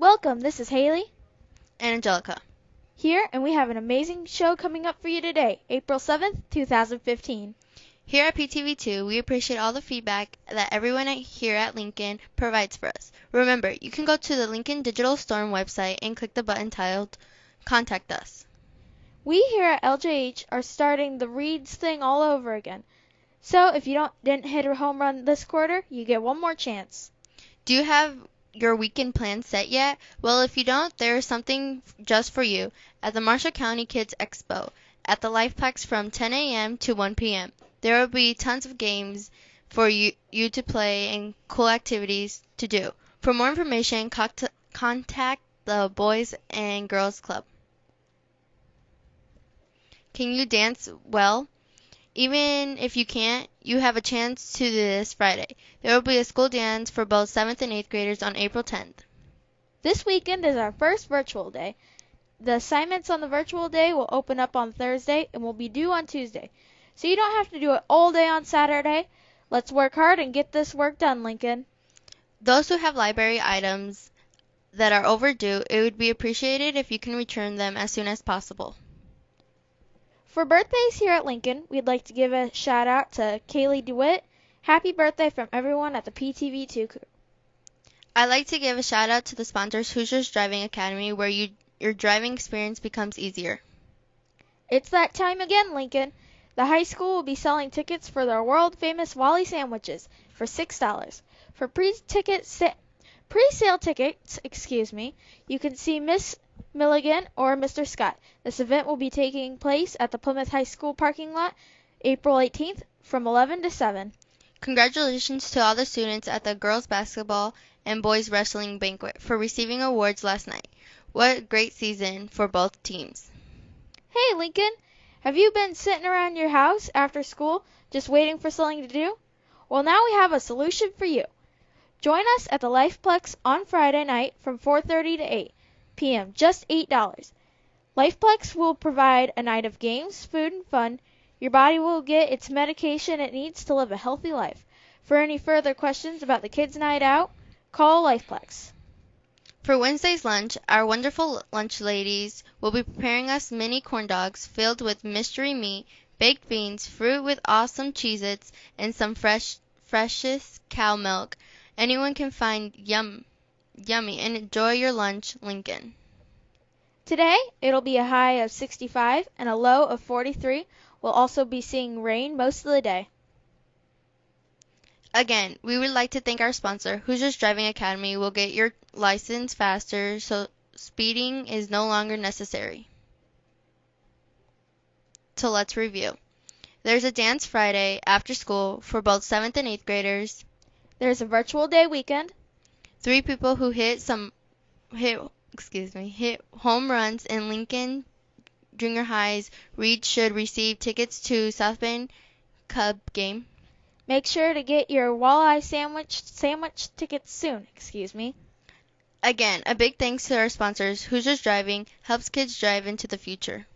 Welcome, this is Haley and Angelica. here, and we have an amazing show coming up for you today, April 7th, 2015. Here at PTV2, we appreciate all the feedback that everyone at- here at Lincoln provides for us. Remember, you can go to the Lincoln Digital Storm website and click the button titled Contact Us. We here at LJH are starting the reads thing all over again. So if you don't didn't hit a home run this quarter, you get one more chance. Do you have your weekend plans set yet? Well, if you don't, there is something just for you at the Marshall County Kids Expo at the Lifeplex from 10 a.m. to 1 p.m. There will be tons of games for you, you to play and cool activities to do. For more information, contact, contact the Boys and Girls Club. Can you dance well? Even if you can't, you have a chance to this Friday. There will be a school dance for both 7th and 8th graders on April 10th. This weekend is our first virtual day. The assignments on the virtual day will open up on Thursday and will be due on Tuesday. So you don't have to do it all day on Saturday. Let's work hard and get this work done, Lincoln. Those who have library items that are overdue, it would be appreciated if you can return them as soon as possible. For birthdays here at Lincoln, we'd like to give a shout out to Kaylee DeWitt. Happy birthday from everyone at the PTV2 crew. I'd like to give a shout out to the sponsors Hoosiers Driving Academy where you your driving experience becomes easier. It's that time again, Lincoln. The high school will be selling tickets for their world famous Wally sandwiches for $6. For pre-ticket sa- pre-sale tickets, excuse me, you can see Miss Milligan or Mr. Scott. This event will be taking place at the Plymouth High School parking lot April 18th from 11 to 7. Congratulations to all the students at the girls basketball and boys wrestling banquet for receiving awards last night. What a great season for both teams. Hey, Lincoln, have you been sitting around your house after school just waiting for something to do? Well, now we have a solution for you. Join us at the Lifeplex on Friday night from 4:30 to 8 p.m. Just $8. Lifeplex will provide a night of games, food, and fun. Your body will get its medication it needs to live a healthy life. For any further questions about the kids' night out, call Lifeplex. For Wednesday's lunch, our wonderful lunch ladies will be preparing us mini corn dogs filled with mystery meat, baked beans, fruit with awesome Cheez-Its, and some fresh freshest cow milk anyone can find yum yummy and enjoy your lunch, Lincoln. Today, it'll be a high of 65 and a low of 43. We'll also be seeing rain most of the day. Again, we would like to thank our sponsor, Hoosiers Driving Academy We'll get your license faster so speeding is no longer necessary. So let's review. There's a dance Friday after school for both 7th and 8th graders. There's a virtual day weekend. Three people who hit some hit excuse me, hit home runs in Lincoln Junior High's Reed should receive tickets to South Bend Cub game. Make sure to get your walleye sandwich sandwich tickets soon, excuse me. Again, a big thanks to our sponsors. Hoosiers Driving helps kids drive into the future.